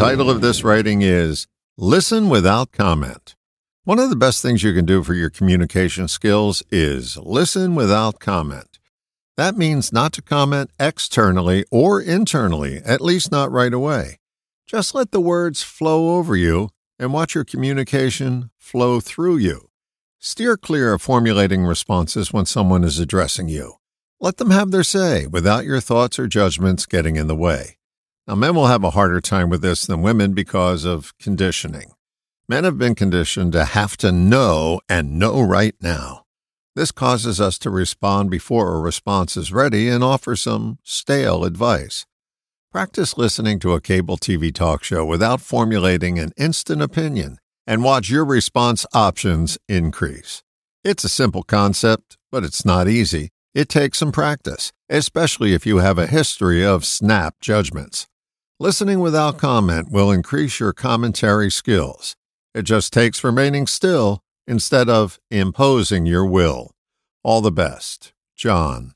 title of this writing is Listen Without Comment. One of the best things you can do for your communication skills is listen without comment. That means not to comment externally or internally, at least not right away. Just let the words flow over you and watch your communication flow through you. Steer clear of formulating responses when someone is addressing you. Let them have their say without your thoughts or judgments getting in the way. Now, men will have a harder time with this than women because of conditioning. Men have been conditioned to have to know and know right now. This causes us to respond before a response is ready and offer some stale advice. Practice listening to a cable TV talk show without formulating an instant opinion and watch your response options increase. It's a simple concept, but it's not easy. It takes some practice, especially if you have a history of snap judgments. Listening without comment will increase your commentary skills. It just takes remaining still instead of imposing your will. All the best, John.